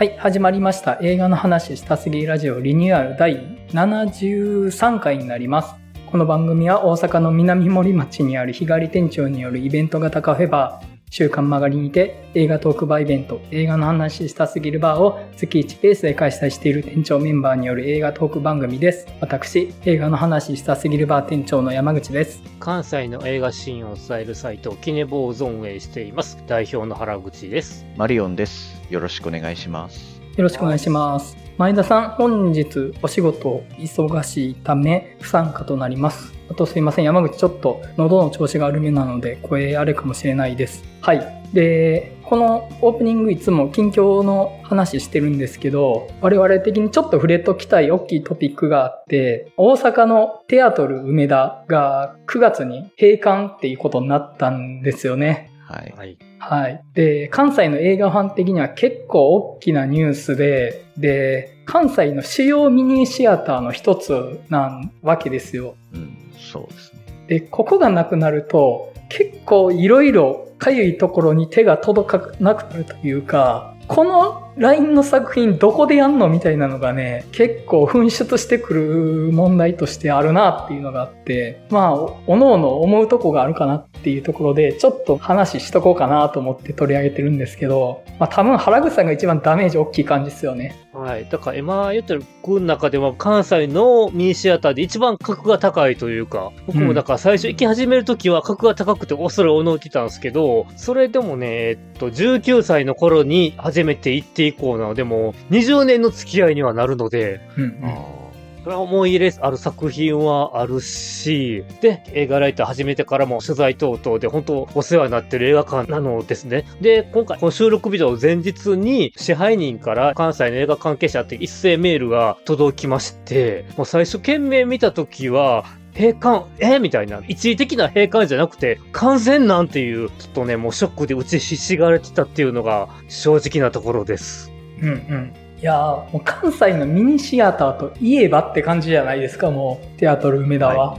はい、始まりました。映画の話したすぎラジオリニューアル第73回になります。この番組は大阪の南森町にある日帰り店長によるイベント型カフェバー、週刊曲がりにて映画トークバーイベント、映画の話したすぎるバーを月1ペースで開催している店長メンバーによる映画トーク番組です。私、映画の話したすぎるバー店長の山口です。関西の映画シーンを伝えるサイト、キネボーゾ運営しています。代表の原口です。マリオンです。よろしくお願いします。よろしくお願いします。前田さん、本日お仕事忙しいため不参加となります。あとすいません、山口ちょっと喉の調子が悪めなので声あれかもしれないです。はい。で、このオープニングいつも近況の話してるんですけど、我々的にちょっと触れときたい大きいトピックがあって、大阪のテアトル梅田が9月に閉館っていうことになったんですよね。はい。はい。はい。で、関西の映画ファン的には結構大きなニュースで、で、関西の主要ミニシアターの一つなわけですよ。うん、そうですね。で、ここがなくなると、結構いろいろかゆいところに手が届かなくなるというか、この LINE の作品どこでやんのみたいなのがね、結構噴出してくる問題としてあるなっていうのがあって、まあ、おおのおの思うとこがあるかなっていうところで、ちょっと話しとこうかなと思って取り上げてるんですけど、まあ多分原口さんが一番ダメージ大きい感じですよね。はい。だから今言ってる僕の中では関西のミニシアターで一番格が高いというか、僕もだから最初行き始めるときは格が高くて恐れおのいてたんですけど、それでもね、えっと、19歳の頃に初めて行って以降なので、もう20年の付き合いにはなるので、うんうん。それは思い入れある作品はあるし、で、映画ライター始めてからも取材等々で本当お世話になってる映画館なのですね。で、今回この収録ビデオ前日に支配人から関西の映画関係者って一斉メールが届きまして、もう最初件名見た時は、閉館、え？みたいな。一時的な閉館じゃなくて、完全なんていう、ちょっとね、もうショックで打ちひしがれてたっていうのが正直なところです。うんうん。いやーもう関西のミニシアターといえばって感じじゃないですか、もう、テアトル梅田は。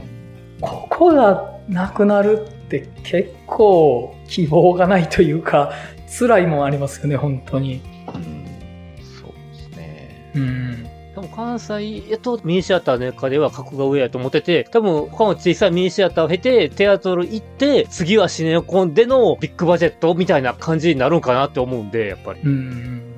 ここがなくなるって結構希望がないというか、辛いもんありますよね、本当に。うん、そうですね。うん。分関西やとミニシアターの中では格が上やと思ってて、多分他の小さいミニシアターを経て、テアトル行って、次はシネコンでのビッグバジェットみたいな感じになるんかなって思うんで、やっぱり。うん。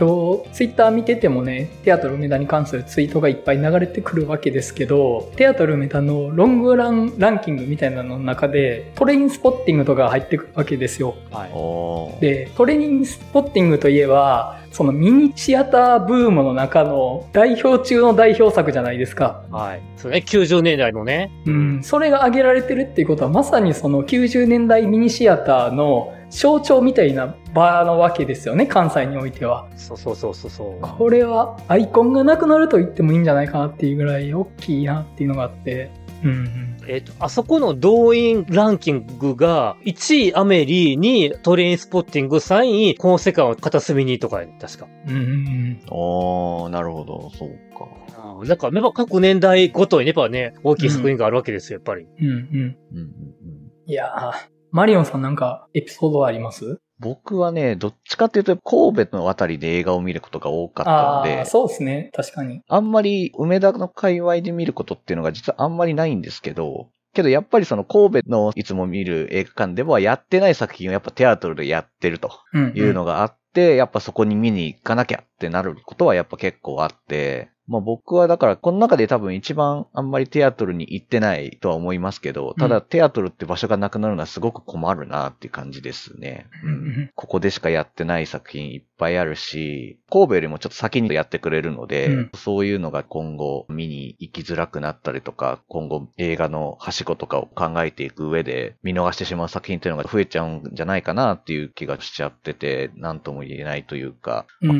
うん今日ツイッター見ててもねテアトル梅田に関するツイートがいっぱい流れてくるわけですけどテアトル梅田のロングランランキングみたいなのの中でトレインスポッティングとかが入ってくるわけですよはい。でトレインスポッティングといえばそのミニシアターブームの中の代表中の代表作じゃないですかはい。そうね、90年代のね。うん、それが挙げられてるっていうことはまさにその90年代ミニシアターの象徴みたいな場なわけですよね関西においては。そうそうそうそうそう。これはアイコンがなくなると言ってもいいんじゃないかなっていうぐらい大きいなっていうのがあって。うんうん。えっ、と、あそこの動員ランキングが、1位アメリーにトレインスポッティング、3位この世界を片隅にとかやね、確か。うんうんおーなるほど、そうか。だから、やっぱ各年代ごとにやっぱね、大きい作品があるわけですよ、やっぱり。うんうん。うんうんうん、いやーマリオンさんなんかエピソードはあります？僕はね、どっちかっていうと、神戸のあたりで映画を見ることが多かったので、ーそうですね。確かに。あんまり梅田の界隈で見ることっていうのが実はあんまりないんですけど、けどやっぱりその神戸のいつも見る映画館ではやってない作品をやっぱテアトルでやってるとうんいうのがあって、やっぱそこに見に行かなきゃってなることはやっぱ結構あって、まあ僕はだからこの中で多分一番あんまりテアトルに行ってないとは思いますけど、ただテアトルって場所がなくなるのはすごく困るなっていう感じですね。うん。うん。ここでしかやってない作品いっぱいあるし、神戸よりもちょっと先にやってくれるので、うん。そういうのが今後見に行きづらくなったりとか、今後映画のはしごとかを考えていく上で見逃してしまう作品っていうのが増えちゃうんじゃないかなっていう気がしちゃってて、なんとも言えないというか、まあうん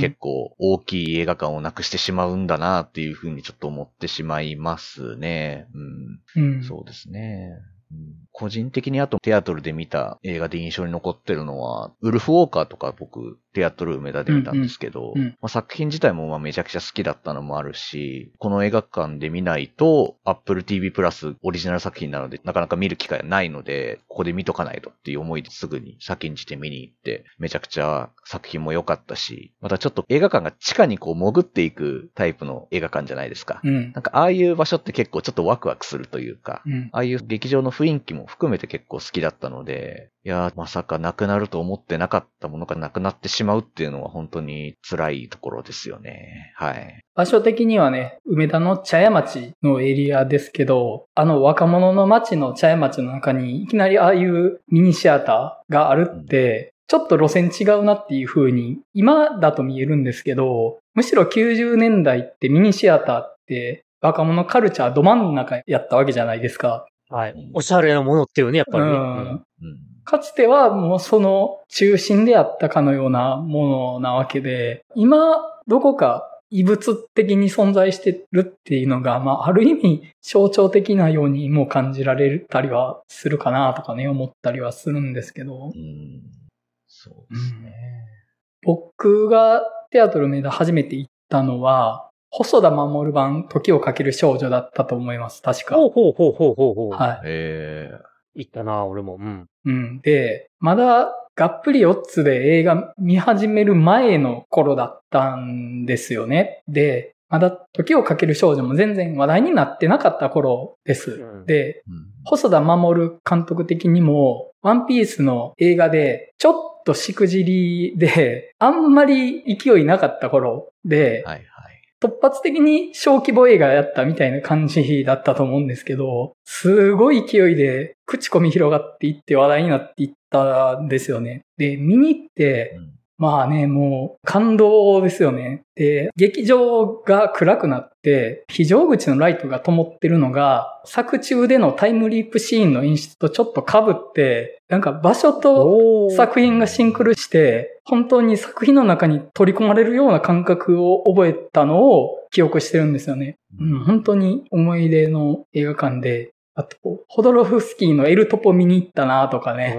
大きい映画館をなくしてしまうんだなっていうふうにちょっと思ってしまいますね。うん。うんそうですね。うん個人的にあとテアトルで見た映画で印象に残ってるのは、ウルフ・ウォーカーとか僕、テアトル梅田で見たんですけど、うんうんうんまあ、作品自体もまあめちゃくちゃ好きだったのもあるし、この映画館で見ないと、Apple TV プラスオリジナル作品なので、なかなか見る機会がないので、ここで見とかないとっていう思いですぐに先んじて見に行って、めちゃくちゃ作品も良かったし、またちょっと映画館が地下にこう潜っていくタイプの映画館じゃないですか。うん。なんかああいう場所って結構ちょっとワクワクするというか、うん。ああいう劇場の雰囲気も含めて結構好きだったので、いやー、まさかなくなると思ってなかったものがなくなってしまうっていうのは本当に辛いところですよね。はい。場所的にはね、梅田の茶屋町のエリアですけど、あの若者の町の茶屋町の中にいきなりああいうミニシアターがあるって、ちょっと路線違うなっていう風に今だと見えるんですけど、むしろ90年代ってミニシアターって若者カルチャーど真ん中やったわけじゃないですか。はい。おしゃれなものっていうね、やっぱりね。うんうん。かつてはもうその中心であったかのようなものなわけで、今どこか異物的に存在してるっていうのが、まあある意味象徴的なようにも感じられたりはするかなとかね、思ったりはするんですけどう、ん。そうですね。僕がテアトルメダ初めて行ったのは、細田守版時をかける少女だったと思います、確か。ほうほうほうほうほうほう。はい。え行ったな、俺も。うん。うん。で、まだがっぷり4つで映画見始める前の頃だったんですよね。で、まだ時をかける少女も全然話題になってなかった頃です。うんで、ーうん細田守監督的にも、ワンピースの映画で、ちょっとしくじりで、あんまり勢いなかった頃で、はいはい。突発的に小規模映画やったみたいな感じだったと思うんですけど、すごい勢いで口コミ広がっていって話題になっていったんですよね。で、見に行って、まあね、もう感動ですよね。で、劇場が暗くなって、非常口のライトが灯ってるのが、作中でのタイムリープシーンの演出とちょっと被って、なんか場所と作品がシンクロして、本当に作品の中に取り込まれるような感覚を覚えたのを記憶してるんですよね。うん、本当に思い出の映画館で、あと、ホドロフスキーのエルトポ見に行ったなとかね。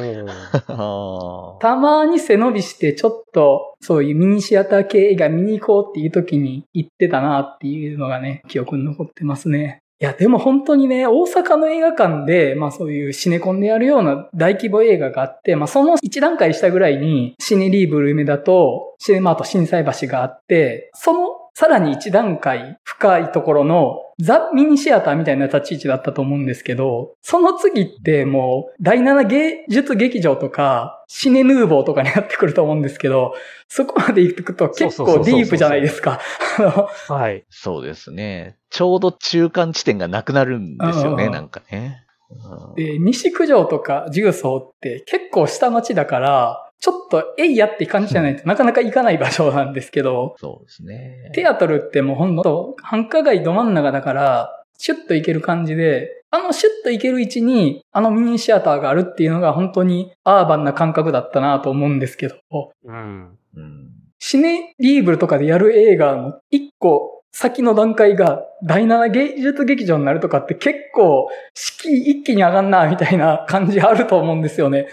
たまに背伸びしてちょっとそういうミニシアター系映画見に行こうっていう時に行ってたなっていうのがね、記憶に残ってますね。いや、でも本当にね、大阪の映画館で、まあそういうシネコンでやるような大規模映画があって、まあその一段階下ぐらいにシネリーブル梅田とシネマート震災橋があって、そのさらに一段階深いところのザ・ミニシアターみたいな立ち位置だったと思うんですけど、その次ってもう第7芸術劇場とかシネヌーボーとかになってくると思うんですけど、そこまで行くと結構ディープじゃないですか。はい。そうですね。ちょうど中間地点がなくなるんですよね、なんかね。うんで、西九条とか重曹って結構下町だから、ちょっとえいやって感じじゃないと なかなか行かない場所なんですけど、そうですね。テアトルってもうほんと繁華街ど真ん中だから、シュッと行ける感じで、あのシュッと行ける位置にあのミニシアターがあるっていうのが本当にアーバンな感覚だったなと思うんですけど、うん。うんシネリーブルとかでやる映画の一個先の段階が第7芸術劇場になるとかって結構敷居一気に上がんなみたいな感じあると思うんですよね。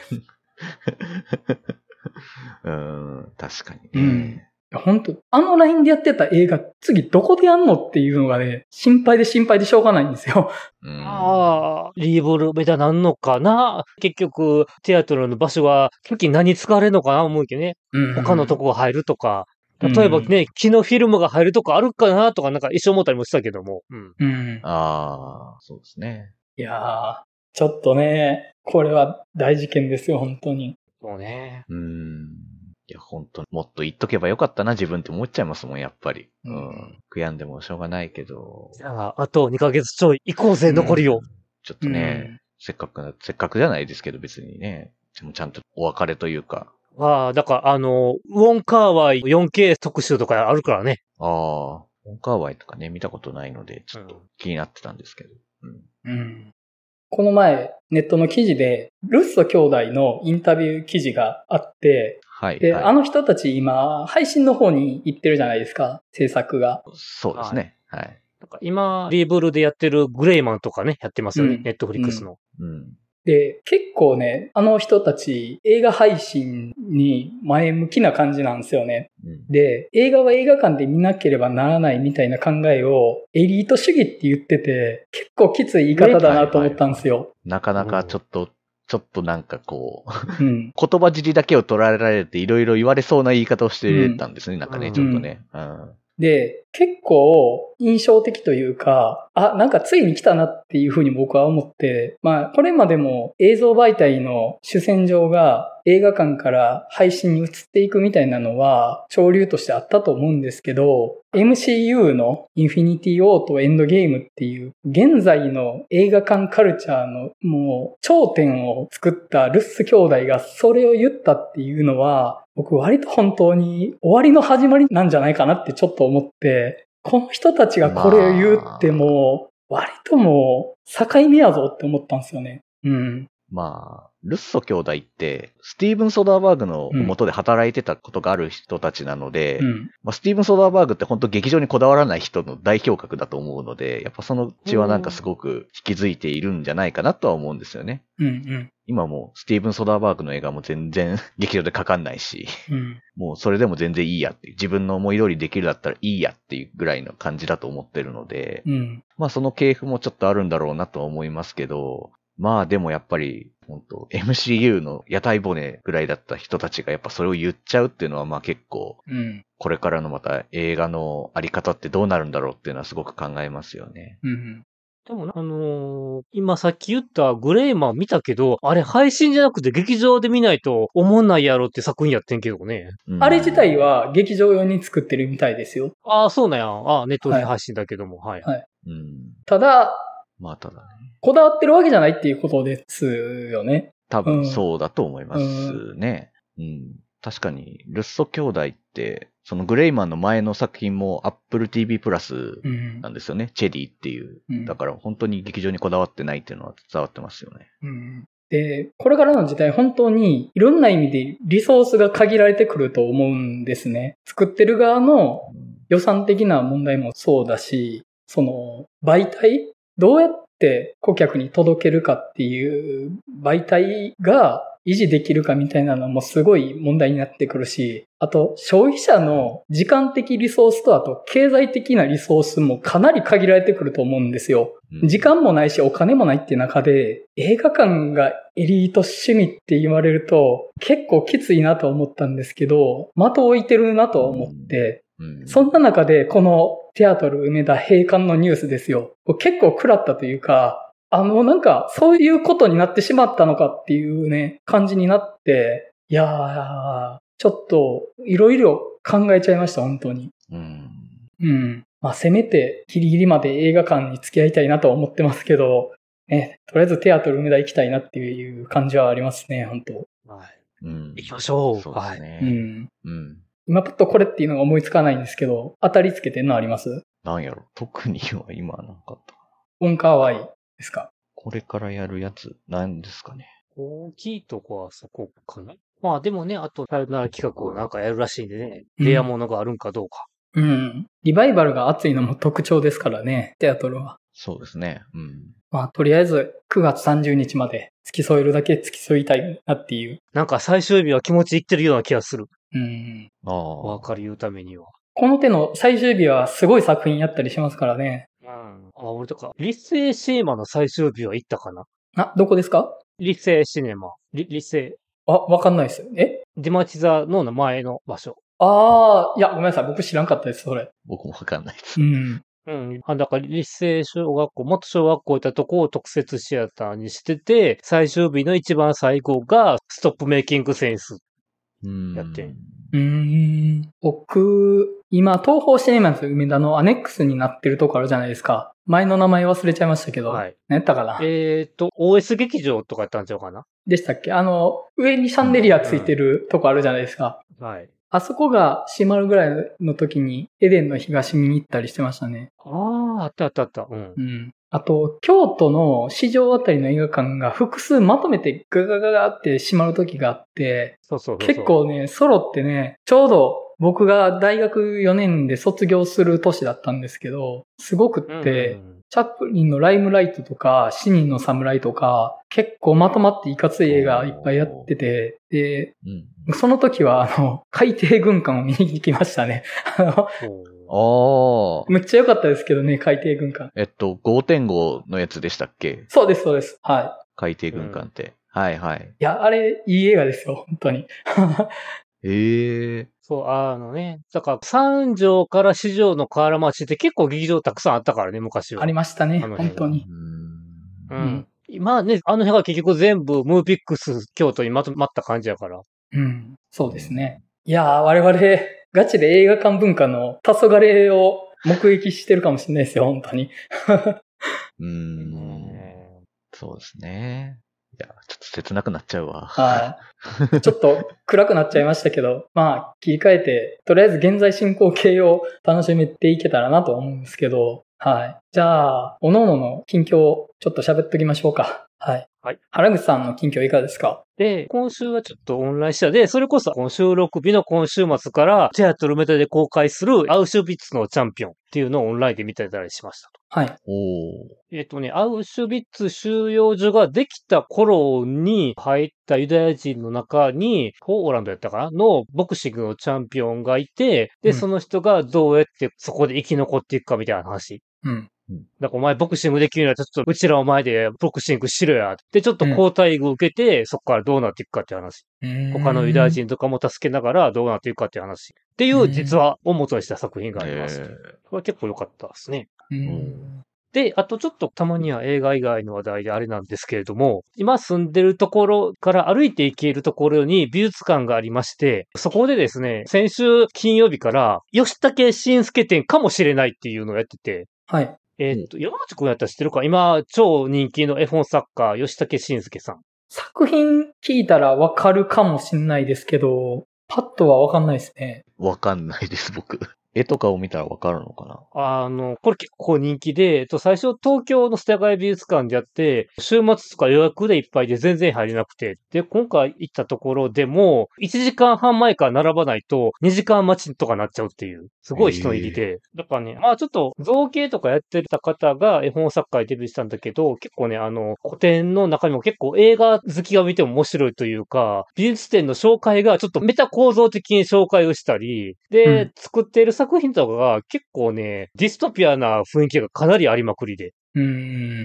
うん、確かにね。うん本当あのラインでやってた映画、次どこでやんのっていうのがね、心配で心配でしょうがないんですよ。うんああ、リーブルベタなんのかな？結局、テアトルの場所は、時何使われるのかな？思うけどね。他のとこが入るとか。例えばね、木のフィルムが入るとかあるかな？とか、なんか一生思ったりもしたけども。うん。うん。ああ、そうですね。いやー、ちょっとね、これは大事件ですよ、本当に。そうね。うん。いや、本当もっと言っとけばよかったな、自分って思っちゃいますもん、やっぱり。ううんん。悔やんでもしょうがないけど。じゃあ、あと2ヶ月ちょい行こうぜ、残りよ。ちょっとね、せっかくな、せっかくじゃないですけど、別にね。でもちゃんとお別れというか。ああ、だから、あの、ウォンカーワイ 4K 特集とかあるからね。ああ、オンカーワイとかね、見たことないので、ちょっと気になってたんですけど。うん。うん。この前、ネットの記事で、ルッソ兄弟のインタビュー記事があって、はい。で、はいあの人たち今、配信の方に行ってるじゃないですか、制作が。そうですね。はい。なんか今、リーブルでやってるグレイマンとかね、やってますよねう。んネットフリックスの。うん。で、結構ね、あの人たち映画配信に前向きな感じなんですよね。うんで、映画は映画館で見なければならないみたいな考えをエリート主義って言ってて、結構きつい言い方だなと思ったんですよ。なかなかちょっと、ちょっとなんかこう、うん。言葉尻だけを捉えられていろいろ言われそうな言い方をしてたんですね、なんかね、うんちょっとね。うん。で、結構印象的というか、あ、なんかついに来たなっていうふうに僕は思って、まあ、これまでも映像媒体の主戦場が映画館から配信に移っていくみたいなのは潮流としてあったと思うんですけど、MCU のインフィニティ・ウォーとエンドゲームっていう現在の映画館カルチャーのもう頂点を作ったルッソ兄弟がそれを言ったっていうのは僕割と本当に終わりの始まりなんじゃないかなってちょっと思って、この人たちがこれを言うっても割ともう境目やぞって思ったんですよね。うん。まあ、ルッソ兄弟って、スティーブン・ソダーバーグの元で働いてたことがある人たちなので、うん。まあ、スティーブン・ソダーバーグって本当劇場にこだわらない人の代表格だと思うので、やっぱその血はなんかすごく引き継いでいるんじゃないかなとは思うんですよね。うん。うん。今もうスティーブン・ソダーバーグの映画も全然 劇場でかかんないし、うん。もうそれでも全然いいやっていう、自分の思い通りできるだったらいいやっていうぐらいの感じだと思ってるので、うん。まあその系譜もちょっとあるんだろうなとは思いますけど、まあでもやっぱり、本当 MCU の屋台骨ぐらいだった人たちがやっぱそれを言っちゃうっていうのはまあ結構、うん。これからのまた映画のあり方ってどうなるんだろうっていうのはすごく考えますよね。うん。でもな、あのー今さっき言ったグレーマン見たけど、あれ配信じゃなくて劇場で見ないと思んないやろって作品やってんけどね。うんあれ自体は劇場用に作ってるみたいですよ。ああ、そうなんや。ああ、ネットで配信だけども、はい。うん。ただ、まあただね。こだわってるわけじゃないっていうことですよね。多分うんそうだと思いますね。うん。確かに、ルッソ兄弟って、そのグレイマンの前の作品も Apple TV プラスうんなんですよね。チェリーっていう。うんだから本当に劇場にこだわってないっていうのは伝わってますよね。うんで、これからの時代本当にいろんな意味でリソースが限られてくると思うんですね。作ってる側の予算的な問題もそうだし、その媒体どうやって顧客に届けるかっていう媒体が維持できるかみたいなのもすごい問題になってくるし、あと消費者の時間的リソースとあと経済的なリソースもかなり限られてくると思うんですよ。うん時間もないしお金もないっていう中で、映画館がエリート趣味って言われると結構きついなと思ったんですけど、的を置いてるなと思って、うんそんな中でこのテアトル梅田閉館のニュースですよ。結構食らったというか、あのなんかそういうことになってしまったのかっていうね、感じになって、いやー、ちょっといろいろ考えちゃいました、本当に。うん。うん。まあ、せめてギリギリまで映画館に付き合いたいなとは思ってますけど、ね、とりあえずテアトル梅田行きたいなっていう感じはありますね、本当はい。うん。行きましょう。そうですはい。ね。うん。うん。今パッとこれっていうのが思いつかないんですけど、当たりつけてんのあります？なんやろ。特には今はなかった。オンカーワイですか？これからやるやつ、なんですかね。大きいとこはそこかな。まあでもね、あと、さよなら企画をなんかやるらしいんでね、うんレアものがあるんかどうか。うん。リバイバルが熱いのも特徴ですからね、テアトルは。そうですね。うん。まあ、とりあえず9月30日まで付き添えるだけ付き添いたいなっていう。なんか最終日は気持ちいってるような気がする。うん。ああ。お分かり言うためには。この手の最終日はすごい作品やったりしますからね。うん。あ、俺とか、立成シネマの最終日は行ったかな？あ、どこですか？立成シネマ。り立成。あ、わかんないです。え？出町座の前の場所。ああ、いや、ごめんなさい。僕知らんかったです、それ。僕もわかんないです。うん。うん。あ、だから、立成小学校、元小学校行ったとこを特設シアターにしてて、最終日の一番最後が、ストップメイキングセンス。うん。やってうーん。僕、今、東方シネマズ梅田のアネックスになってるとこあるじゃないですか。前の名前忘れちゃいましたけど。はい。何やったかな？えっ、と、OS 劇場とかやったんちゃうかな？でしたっけ？あの、上にシャンデリアついてるとこあるじゃないですか。はい。あそこが閉まるぐらいの時に、エデンの東見に行ったりしてましたね。ああ、あったあったあった。うんう。ん。あと、京都の市場あたりの映画館が複数まとめてガガガガって閉まる時があって、そうそうそう。結構ね、揃ってね、ちょうど僕が大学4年で卒業する年だったんですけど、すごくって、うんチャップリンのライムライトとか、死人の侍とか、結構まとまっていかつい映画いっぱいやってて、で、うん。その時は、あの、海底軍艦を見に行きましたね。あの、ああ。むっちゃ良かったですけどね、海底軍艦。えっと、5.5のやつでしたっけ？そうです、そうです。は海底軍艦って。はいはい。い。いや、あれ、いい映画ですよ、本当に。ええそう、あのね。だから、三条から四条の河原町って結構劇場たくさんあったからね、昔は。ありましたね、本当に。う。うんん。今ね、あの辺が結局全部ムーピックス京都にまとまった感じやから。うん、そうですね。いやー、我々、ガチで映画館文化の黄昏を目撃してるかもしれないですよ、本当に。うん。そうですね。いや、ちょっと切なくなっちゃうわ。はい。ちょっと暗くなっちゃいましたけど、まあ、切り替えて、とりあえず現在進行形を楽しめていけたらなと思うんですけど、はい。じゃあ、おのおのの近況をちょっと喋っときましょうか。はい。はい。原口さんの近況いかがですか？で、今週はちょっとオンラインしたで、それこそこの収録日の今週末から、テアトルメタで公開するアウシュビッツのチャンピオンっていうのをオンラインで見てたりしましたと。はい。おー。えっとね、アウシュビッツ収容所ができた頃に入ったユダヤ人の中に、ポーランドやったかな？のボクシングのチャンピオンがいて、で、うんその人がどうやってそこで生き残っていくかみたいな話。うん。だからお前ボクシングできるんやったらちょっとうちらお前でボクシングしろや。で、ちょっと交代を受けて、そこからどうなっていくかっていう話。他のユダヤ人とかも助けながらどうなっていくかっていう話。っていう実話を元にした作品があります。えこれ結構良かったですね。で、あとちょっとたまには映画以外の話題であれなんですけれども、今住んでるところから歩いて行けるところに美術館がありまして、そこでですね、先週金曜日から吉武慎介展かもしれないっていうのをやってて、はい。えーっと、山内くんやったら知ってるか？今、超人気の絵本作家、吉武慎介さん。作品聞いたらわかるかもしれないですけど、パッとはわかんないですね。わかんないです、僕。絵とかを見たらわかるのかな？あの、これ結構人気で、えっと、最初東京の世田谷美術館でやって、週末とか予約でいっぱいで全然入れなくて、で、今回行ったところでも、1時間半前から並ばないと2時間待ちとかなっちゃうっていう、すごい人入りで。だからね、まあちょっと造形とかやってた方が絵本作家にデビューしたんだけど、結構ね、あの、古典の中にも結構映画好きが見ても面白いというか、美術展の紹介がちょっとメタ構造的に紹介をしたり、で、うん。作っている作品とかが結構ね、ディストピアな雰囲気がかなりありまくりで。うー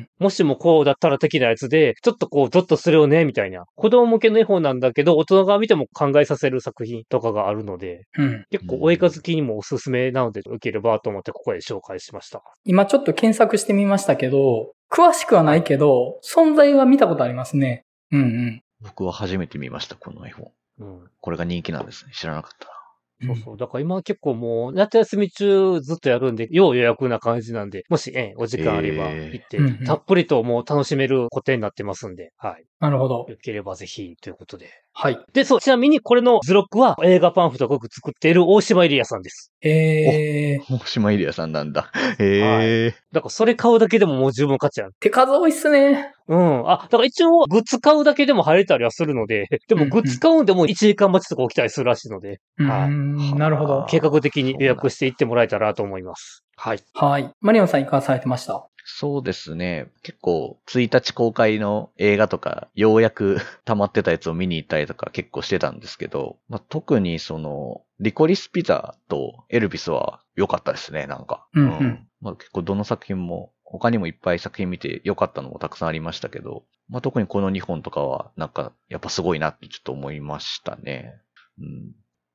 ん。もしもこうだったら的なやつで、ちょっとこう、ゾッとするよね、みたいな。子供向けの絵本なんだけど、大人が見ても考えさせる作品とかがあるので、うん。結構お絵描きにもおすすめなので、受ければと思ってここで紹介しました。今ちょっと検索してみましたけど、詳しくはないけど、存在は見たことありますね。うんうん。僕は初めて見ました、この絵本。うん。これが人気なんですね。知らなかったな。そうそう。だから今結構もう、夏休み中ずっとやるんで、要予約な感じなんで、もし、ええ、お時間あればえー行って、うんうんたっぷりともう楽しめる個展になってますんで、はい。なるほど。よければぜひ、ということで。はい。で、そう、ちなみにこれの図録は映画パンフとかよく作っている大島エリアさんです。えー、大島イリアさんなんだ。へえ。だからそれ買うだけでももう十分価値ある。手数多いっすね。うん。あ、だから一応グッズ買うだけでも入れたりはするので、でもグッズ買うんでも1時間待ちとか起きたりするらしいので、うーはいん、なるほど。計画的に予約していってもらえたらと思います。はい。はい。マリオンさんいかがされてました？そうですね。結構、1日公開の映画とか、ようやく 溜まってたやつを見に行ったりとか結構してたんですけど、まあ、特にその、リコリスピザとエルビスは良かったですね、なんか。うんうんまあ、結構どの作品も、他にもいっぱい作品見て良かったのもたくさんありましたけど、まあ、特にこの2本とかは、なんか、やっぱすごいなってちょっと思いましたね。うん。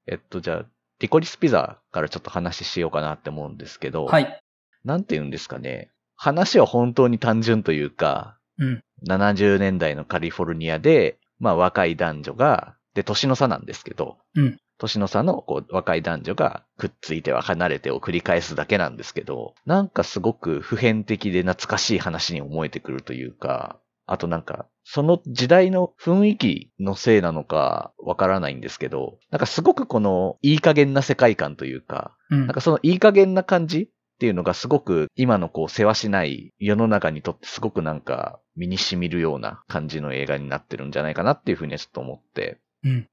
えっと、じゃあ、リコリスピザからちょっと話しようかなって思うんですけど、はい。なんて言うんですかね。話は本当に単純というか、うん。70年代のカリフォルニアで、まあ若い男女が、で、年の差なんですけど、うん年の差のこう若い男女がくっついては離れてを繰り返すだけなんですけど、なんかすごく普遍的で懐かしい話に思えてくるというか、あとなんか、その時代の雰囲気のせいなのかわからないんですけど、なんかすごくこのいい加減な世界観というか、うんなんかそのいい加減な感じっていうのがすごく今のこう世話しない世の中にとってすごくなんか身に染みるような感じの映画になってるんじゃないかなっていうふうにはちょっと思って。うんうん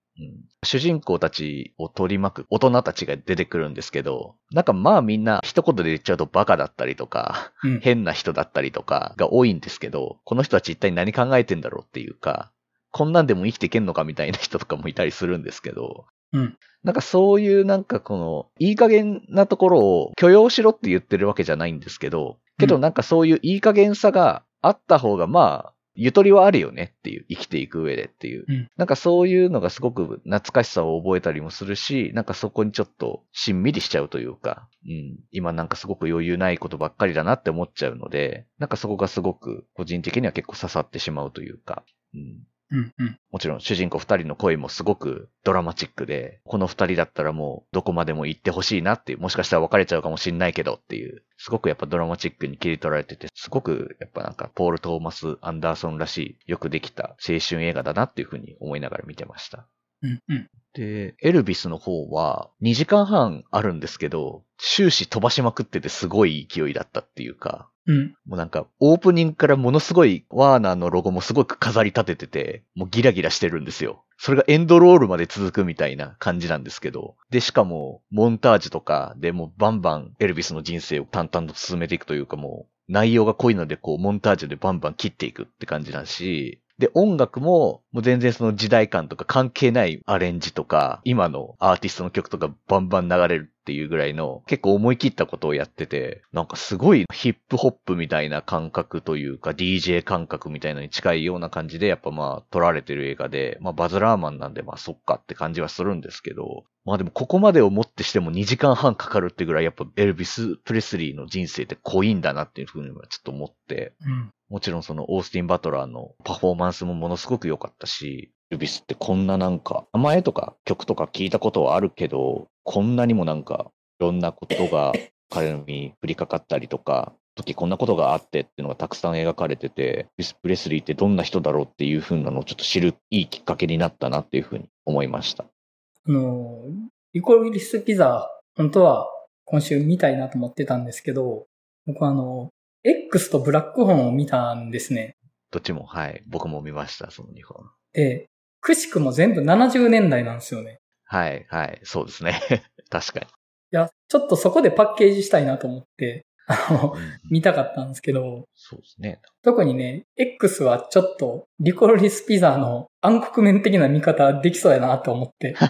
主人公たちを取り巻く大人たちが出てくるんですけど、なんかまあみんな一言で言っちゃうとバカだったりとか、うん。変な人だったりとかが多いんですけど、この人たち一体何考えてんだろうっていうか、こんなんでも生きていけんのかみたいな人とかもいたりするんですけど、うん。なんかそういうなんかこの、いい加減なところを許容しろって言ってるわけじゃないんですけど、けどなんかそういういい加減さがあった方がまあ、ゆとりはあるよねっていう、生きていく上でっていう。うん。なんかそういうのがすごく懐かしさを覚えたりもするし、なんかそこにちょっとしんみりしちゃうというか、うん、今なんかすごく余裕ないことばっかりだなって思っちゃうので、なんかそこがすごく個人的には結構刺さってしまうというか、うん、うん。うん。もちろん主人公二人の声もすごくドラマチックで、この二人だったらもうどこまでも行ってほしいなっていう、もしかしたら別れちゃうかもしんないけどっていう、すごくやっぱドラマチックに切り取られてて、すごくやっぱなんかポール・トーマス・アンダーソンらしい、よくできた青春映画だなっていうふうに思いながら見てました。うん。うん。で、エルビスの方は2時間半あるんですけど、終始飛ばしまくっててすごい勢いだったっていうか、うん。もうなんか、オープニングからものすごい、ワーナーのロゴもすごく飾り立ててて、もうギラギラしてるんですよ。それがエンドロールまで続くみたいな感じなんですけど。で、しかも、モンタージュとかでもうバンバンエルビスの人生を淡々と進めていくというかもう、内容が濃いのでこう、モンタージュでバンバン切っていくって感じだし、で、音楽も、もう全然その時代感とか関係ないアレンジとか、今のアーティストの曲とかバンバン流れるっていうぐらいの、結構思い切ったことをやってて、なんかすごいヒップホップみたいな感覚というか、DJ 感覚みたいなのに近いような感じで、やっぱまあ、撮られてる映画で、まあ、バズ・ラーマンなんで、まあ、そっかって感じはするんですけど、まあでもここまでをもってしても2時間半かかるってぐらい、やっぱエルビス・プレスリーの人生って濃いんだなっていうふうにはちょっと思って、うん。もちろんそのオースティン・バトラーのパフォーマンスもものすごく良かったし、ルビスってこんななんか、名前とか曲とか聞いたことはあるけど、こんなにもなんか、いろんなことが彼の身に降りかかったりとか、時こんなことがあってっていうのがたくさん描かれてて、ルビス・プレスリーってどんな人だろうっていう風なのをちょっと知るいいきっかけになったなっていう風に思いました。あの、リコリスピザ、本当は今週見たいなと思ってたんですけど、僕はあの、X とブラックホーンを見たんですね。どっちも、はい、僕も見ました、その2本。で、くしくも全部70年代なんですよね。はい、はい、そうですね。確かに。いや、ちょっとそこでパッケージしたいなと思って、あの、うん見たかったんですけど、そうですね。特にね、X はちょっとリコリスピザの暗黒面的な見方できそうやなと思って。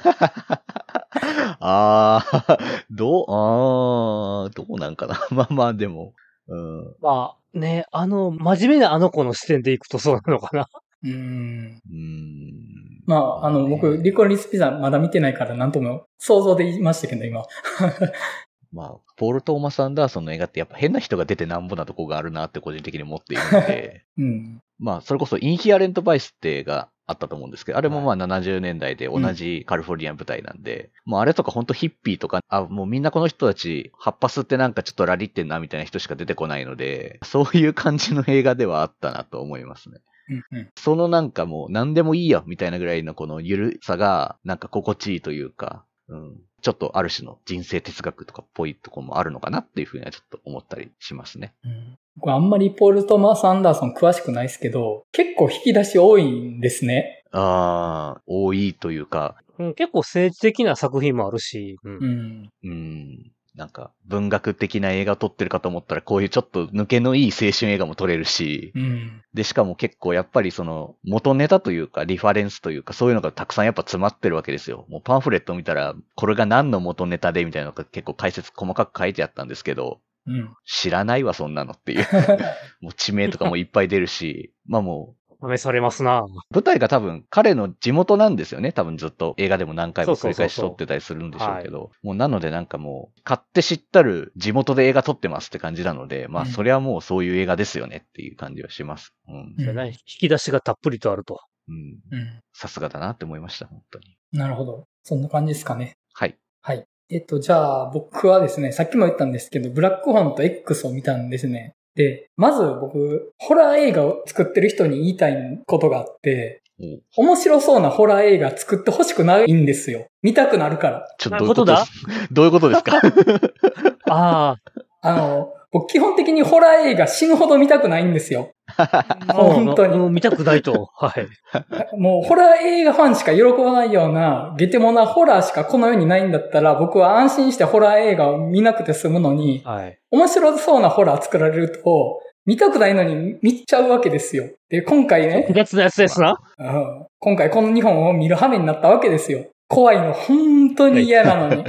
ああ、どう、ああ、どうなんかな。まあまあ、でも、うん。まあね、あの、真面目なあの子の視点でいくとそうなのかな？うーん。うん。まあ、あの、僕、リコリスピザまだ見てないからなんとも想像で言いましたけど、今。まあ、ポール・トーマス・アンダーソンの映画ってやっぱ変な人が出てなんぼなとこがあるなって個人的に思っているので、うん。まあ、それこそインヒアレント・バイスって映画あったと思うんですけど、あれもまあ70年代で同じカリフォルニア舞台なんで、もうあれとか本当ヒッピーとか、あ、もうみんなこの人たち、葉っぱ吸ってなんかちょっとラリってんなみたいな人しか出てこないので、そういう感じの映画ではあったなと思いますね。うんうん。そのなんかもう何でもいいやみたいなぐらいのこのゆるさがなんか心地いいというか、うん。ちょっとある種の人生哲学とかっぽいところもあるのかなっていうふうにはちょっと思ったりしますね。うん僕あんまりポール・トーマス・アンダーソン詳しくないですけど、結構引き出し多いんですね。ああ、多いというか、うん、結構政治的な作品もあるし、うんうん。うん。なんか文学的な映画撮ってるかと思ったらこういうちょっと抜けのいい青春映画も撮れるし、うん。で、しかも結構やっぱりその元ネタというかリファレンスというかそういうのがたくさんやっぱ詰まってるわけですよ。もうパンフレット見たらこれが何の元ネタでみたいなのが結構解説細かく書いてあったんですけど、うん。知らないわそんなのっていう。もう地名とかもいっぱい出るし、まあも試されますな。う舞台が多分彼の地元なんですよね。多分ずっと映画でも何回も繰り返し撮ってたりするんでしょうけど、もうなのでなんかもう買って知ったる地元で映画撮ってますって感じなので、まあうんそれはもうそういう映画ですよねっていう感じはします。うん。うん引き出しがたっぷりとあると。うん。うん。さすがだなって思いました、本当に。なるほど。そんな感じですかね。はい。はい。えっと、じゃあ僕はですね、さっきも言ったんですけど、ブラックホーンと X を見たんですね。で、まず僕、ホラー映画を作ってる人に言いたいことがあって、お面白そうなホラー映画作ってほしくないんですよ。見たくなるから。ちょっなとどういうことです どういうことですか？ああ、あの、僕基本的にホラー映画死ぬほど見たくないんですよ。本当にもう見たくないと。はい。もうホラー映画ファンしか喜ばないような、ゲテモノホラーしかこの世にないんだったら、僕は安心してホラー映画を見なくて済むのに、はい。面白そうなホラー作られると、見たくないのに見ちゃうわけですよ。で、今回ね、複雑なやつですな。うん今回この日本を見る羽目になったわけですよ。怖いの本当に嫌なのに。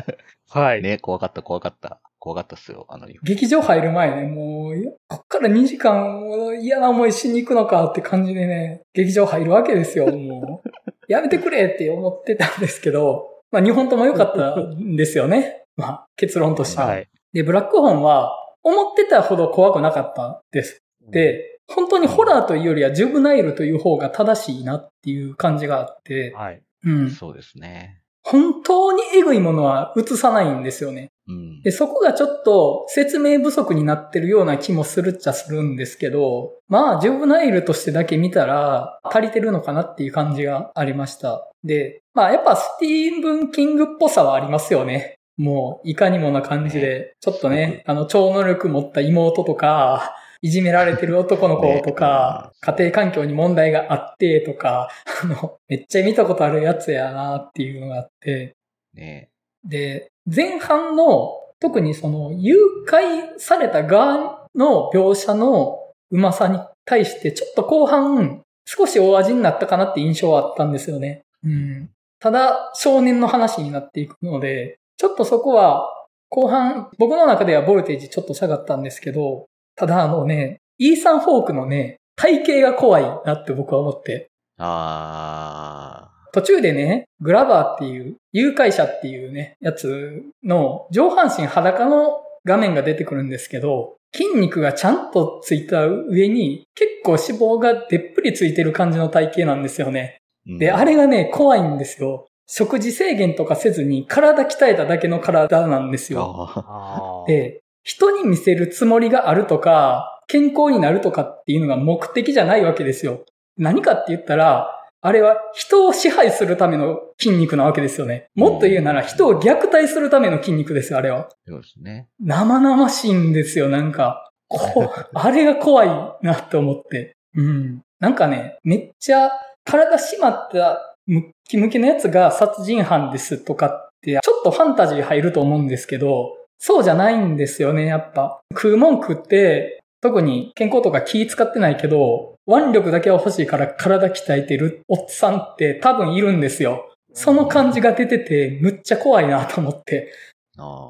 はい。ね、怖かった、怖かった。怖かったっすよ、あの。劇場入る前ね、もう、こっから2時間嫌な思いしに行くのかって感じでね、劇場入るわけですよ、もう。やめてくれって思ってたんですけど、まあ2本とも良かったんですよね。まあ結論としては。はい。で、ブラックホーンは思ってたほど怖くなかったです。で、本当にホラーというよりはジュブナイルという方が正しいなっていう感じがあって、はい。うん。そうですね。本当にエグいものは映さないんですよね。うん。で、そこがちょっと説明不足になってるような気もするっちゃするんですけど、まあ、ジョブナイルとしてだけ見たら足りてるのかなっていう感じがありました。で、まあ、やっぱスティーブン・キングっぽさはありますよね。もう、いかにもな感じで、ちょっとね、あの、超能力持った妹とか、いじめられてる男の子とか、家庭環境に問題があってとか、あの、めっちゃ見たことあるやつやなっていうのがあって、ねで、前半の、特にその、誘拐された側の描写のうまさに対して、ちょっと後半、少し大味になったかなって印象はあったんですよね。うん。ただ、少年の話になっていくので、ちょっとそこは、後半、僕の中ではボルテージちょっと下がったんですけど、ただあのね、イーサン・フォークのね、体型が怖いなって僕は思って、あ途中でね、グラバーっていう、誘拐者っていうね、やつの上半身裸の画面が出てくるんですけど、筋肉がちゃんとついた上に、結構脂肪がでっぷりついてる感じの体型なんですよね。ー。で、あれがね、怖いんですよ。食事制限とかせずに体鍛えただけの体なんですよ。ああーで、人に見せるつもりがあるとか、健康になるとかっていうのが目的じゃないわけですよ。何かって言ったら、あれは人を支配するための筋肉なわけですよね。もっと言うなら人を虐待するための筋肉ですよ、あれは。そうですね。生々しいんですよ、なんか。こ あれが怖いなって思って。うん。なんかね、めっちゃ体締まったムッキムキのやつが殺人犯ですとかって、ちょっとファンタジー入ると思うんですけど、そうじゃないんですよね、やっぱ。食うもん食って、特に健康とか気使ってないけど、腕力だけは欲しいから体鍛えてるおっさんって多分いるんですよ。その感じが出てて、むっちゃ怖いなと思って。あ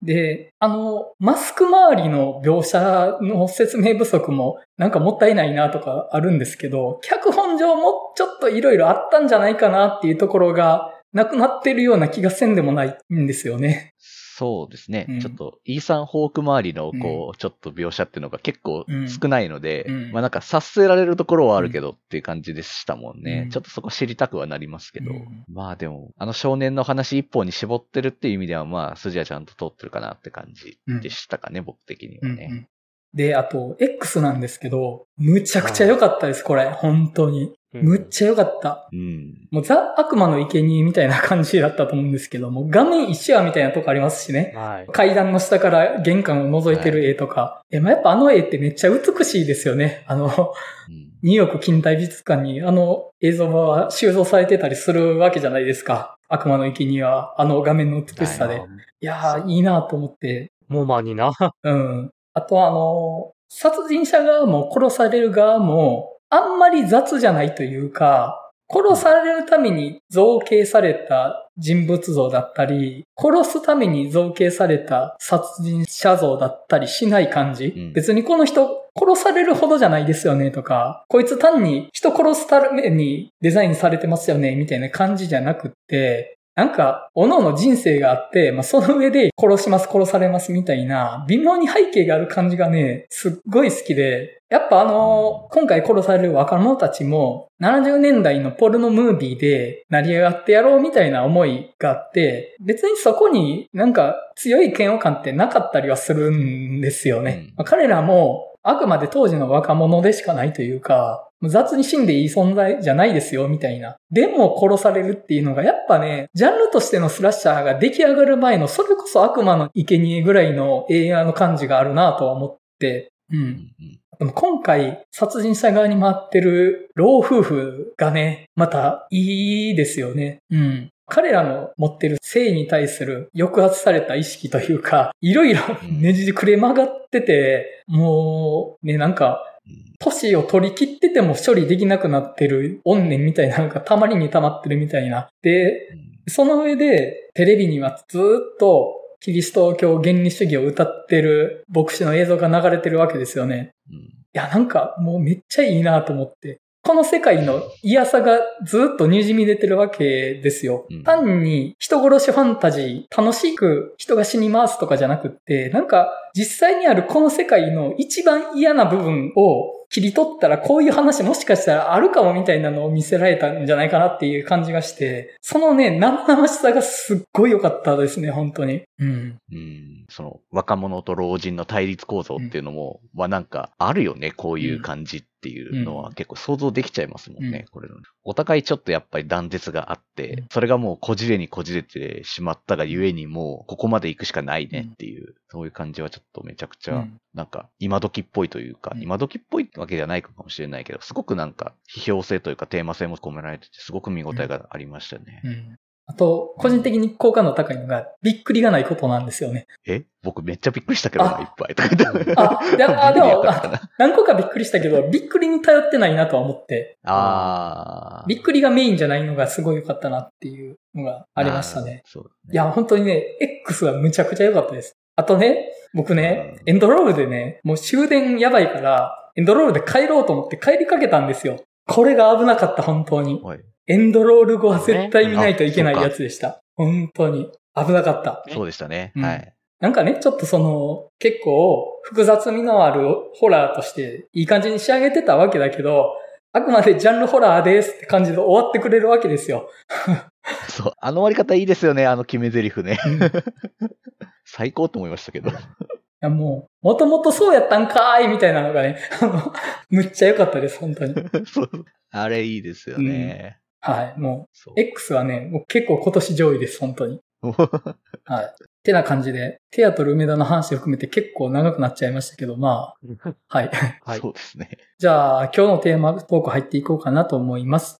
で、あの、マスク周りの描写の説明不足もなんかもったいないなとかあるんですけど、脚本上もちょっといろいろあったんじゃないかなっていうところがなくなってるような気がせんでもないんですよね。そうですね。うんちょっと、イーサン・ホーク周りの、こう、ちょっと描写っていうのが結構少ないので、うんまあなんか察せられるところはあるけどっていう感じでしたもんね。うんちょっとそこ知りたくはなりますけど。うんまあでも、あの少年の話一本に絞ってるっていう意味では、まあ筋はちゃんと通ってるかなって感じでしたかね、僕的にはね。で、あと、X なんですけど、むちゃくちゃ良かったです、これ。本当に。むっちゃ良かった。うん。もうザ・悪魔の生贄みたいな感じだったと思うんですけども、画面一緒やみたいなとこありますしね。はい。階段の下から玄関を覗いてる絵とか。え、まあ、やっぱあの絵ってめっちゃ美しいですよね。あの、うんニューヨーク近代美術館にあの映像は収蔵されてたりするわけじゃないですか。悪魔の生贄はあの画面の美しさで。はいやー、いいなと思って。モマにな。うん。あとあの、殺人者側も殺される側も、あんまり雑じゃないというか、殺されるために造形された人物像だったり、殺すために造形された殺人者像だったりしない感じ。うん別にこの人殺されるほどじゃないですよねとか、こいつ単に人殺すためにデザインされてますよねみたいな感じじゃなくって、なんか、各々人生があって、まあ、その上で殺します、殺されますみたいな、微妙に背景がある感じがね、すっごい好きで、やっぱあの今回殺される若者たちも、70年代のポルノムービーで成り上がってやろうみたいな思いがあって、別にそこになんか強い嫌悪感ってなかったりはするんですよね。うんまあ彼らも、あくまで当時の若者でしかないというか、雑に死んでいい存在じゃないですよ、みたいな。でも殺されるっていうのが、やっぱね、ジャンルとしてのスラッシャーが出来上がる前の、それこそ悪魔の生贄ぐらいの映画の感じがあるなとは思って、う。うんんでも今回、殺人者側に回ってる老夫婦がね、またいいですよね。うん。彼らの持ってる性に対する抑圧された意識というか、いろいろねじくれ曲がってて、もう、ね、なんか、うん年を取り切ってても処理できなくなってる怨念みたいなのがたまりに溜まってるみたいな。で、その上で、テレビにはずっと、キリスト教原理主義を歌ってる牧師の映像が流れてるわけですよね。うんいや、なんかもうめっちゃいいなと思って。この世界の嫌さがずっと滲み出てるわけですよ。うん単に人殺しファンタジー、楽しく人が死に回すとかじゃなくって、なんか実際にあるこの世界の一番嫌な部分を切り取ったらこういう話もしかしたらあるかもみたいなのを見せられたんじゃないかなっていう感じがして、そのね、生々しさがすっごい良かったですね、本当に。うん。うんその若者と老人の対立構造っていうのも、まあなんかあるよね、こういう感じっていうのうんは結構想像できちゃいますもんね、うこれの。お互いちょっとやっぱり断絶があって、うんそれがもうこじれにこじれてしまったがゆえにもうここまで行くしかないねっていう、そういう感じはちょっとめちゃくちゃうんなんか今時っぽいというか、うん今時っぽいわけじゃないかもしれないけど、すごくなんか批評性というかテーマ性も込められてて、すごく見応えがありましたね。うん。あと、個人的に好感度高いのが、びっくりがないことなんですよね。え？僕めっちゃびっくりしたけどな、あいっぱいとか言って。あ、でも 何個かびっくりしたけど、びっくりに頼ってないなとは思って、あーびっくりがメインじゃないのがすごい良かったなっていうのがありましたね。。そうだねいや、本当にね、X はむちゃくちゃ良かったです。あとね、僕ね、エンドロールでね、もう終電やばいから、エンドロールで帰ろうと思って帰りかけたんですよ。これが危なかった、本当に。はいエンドロール後は絶対見ないといけないやつでした。本当に。危なかった。そうでしたね。うんはい。なんかね、ちょっとその、結構複雑味のあるホラーとしていい感じに仕上げてたわけだけど、あくまでジャンルホラーですって感じで終わってくれるわけですよ。そう。あの終わり方いいですよね、あの決め台詞ね。最高と思いましたけど。いやもう、もともとそうやったんかーいみたいなのがね、あのむっちゃ良かったです、本当に。そうあれいいですよね。はい、もそうう、X はね、もう結構今年上位です、本当に。はい。てな感じで、テアトル梅田の話を含めて結構長くなっちゃいましたけど、まあ、はい。はいそうですね。じゃあ、今日のテーマトーク入っていこうかなと思います。